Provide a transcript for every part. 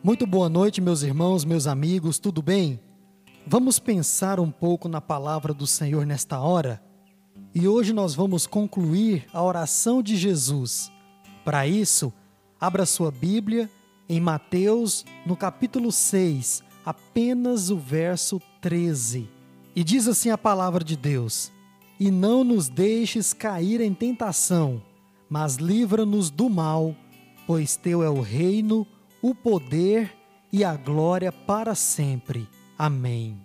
Muito boa noite, meus irmãos, meus amigos, tudo bem? Vamos pensar um pouco na palavra do Senhor nesta hora? E hoje nós vamos concluir a oração de Jesus. Para isso, abra sua Bíblia em Mateus, no capítulo 6, apenas o verso 13. E diz assim a palavra de Deus: E não nos deixes cair em tentação, mas livra-nos do mal, pois teu é o reino, o poder e a glória para sempre. Amém.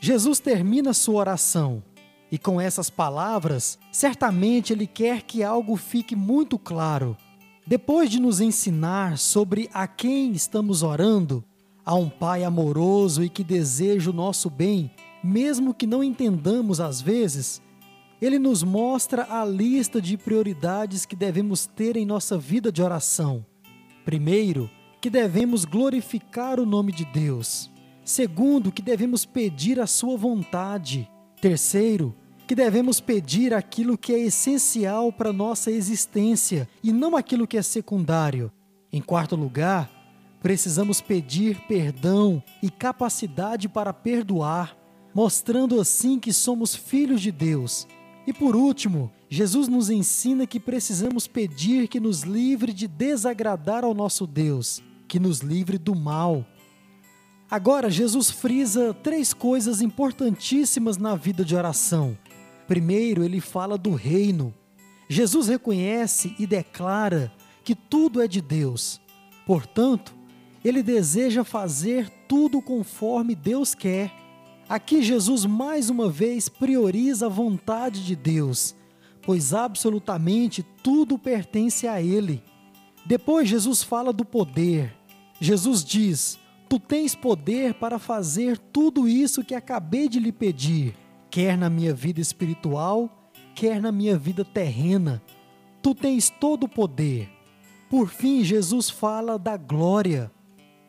Jesus termina sua oração e com essas palavras, certamente ele quer que algo fique muito claro. Depois de nos ensinar sobre a quem estamos orando, a um Pai amoroso e que deseja o nosso bem, mesmo que não entendamos às vezes, ele nos mostra a lista de prioridades que devemos ter em nossa vida de oração. Primeiro, que devemos glorificar o nome de Deus. Segundo, que devemos pedir a sua vontade. Terceiro, que devemos pedir aquilo que é essencial para nossa existência e não aquilo que é secundário. Em quarto lugar, precisamos pedir perdão e capacidade para perdoar, mostrando assim que somos filhos de Deus. E por último, Jesus nos ensina que precisamos pedir que nos livre de desagradar ao nosso Deus, que nos livre do mal. Agora, Jesus frisa três coisas importantíssimas na vida de oração. Primeiro, ele fala do reino. Jesus reconhece e declara que tudo é de Deus. Portanto, ele deseja fazer tudo conforme Deus quer. Aqui, Jesus mais uma vez prioriza a vontade de Deus, pois absolutamente tudo pertence a Ele. Depois, Jesus fala do poder. Jesus diz: Tu tens poder para fazer tudo isso que acabei de lhe pedir, quer na minha vida espiritual, quer na minha vida terrena. Tu tens todo o poder. Por fim, Jesus fala da glória.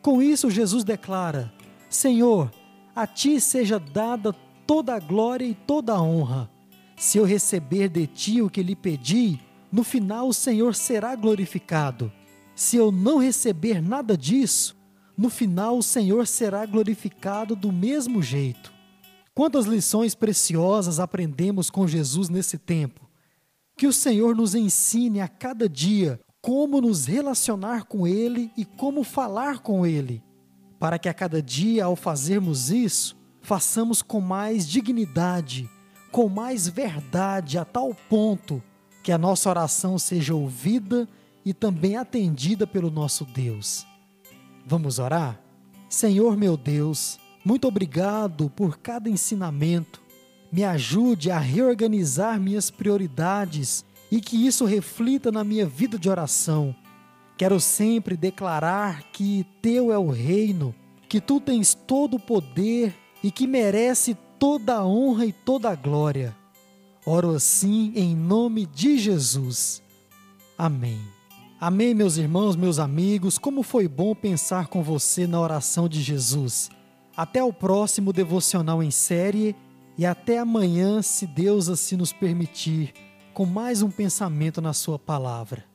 Com isso, Jesus declara: Senhor, a ti seja dada toda a glória e toda a honra. Se eu receber de ti o que lhe pedi, no final o Senhor será glorificado. Se eu não receber nada disso, no final o Senhor será glorificado do mesmo jeito. Quantas lições preciosas aprendemos com Jesus nesse tempo. Que o Senhor nos ensine a cada dia como nos relacionar com Ele e como falar com Ele, para que a cada dia, ao fazermos isso, façamos com mais dignidade, com mais verdade, a tal ponto que a nossa oração seja ouvida e também atendida pelo nosso Deus. Vamos orar? Senhor meu Deus, muito obrigado por cada ensinamento. Me ajude a reorganizar minhas prioridades e que isso reflita na minha vida de oração. Quero sempre declarar que Teu é o reino, que Tu tens todo o poder e que merece toda a honra e toda a glória. Oro assim em nome de Jesus. Amém. Amém, meus irmãos, meus amigos. Como foi bom pensar com você na oração de Jesus. Até o próximo devocional em série e até amanhã, se Deus assim nos permitir, com mais um pensamento na Sua palavra.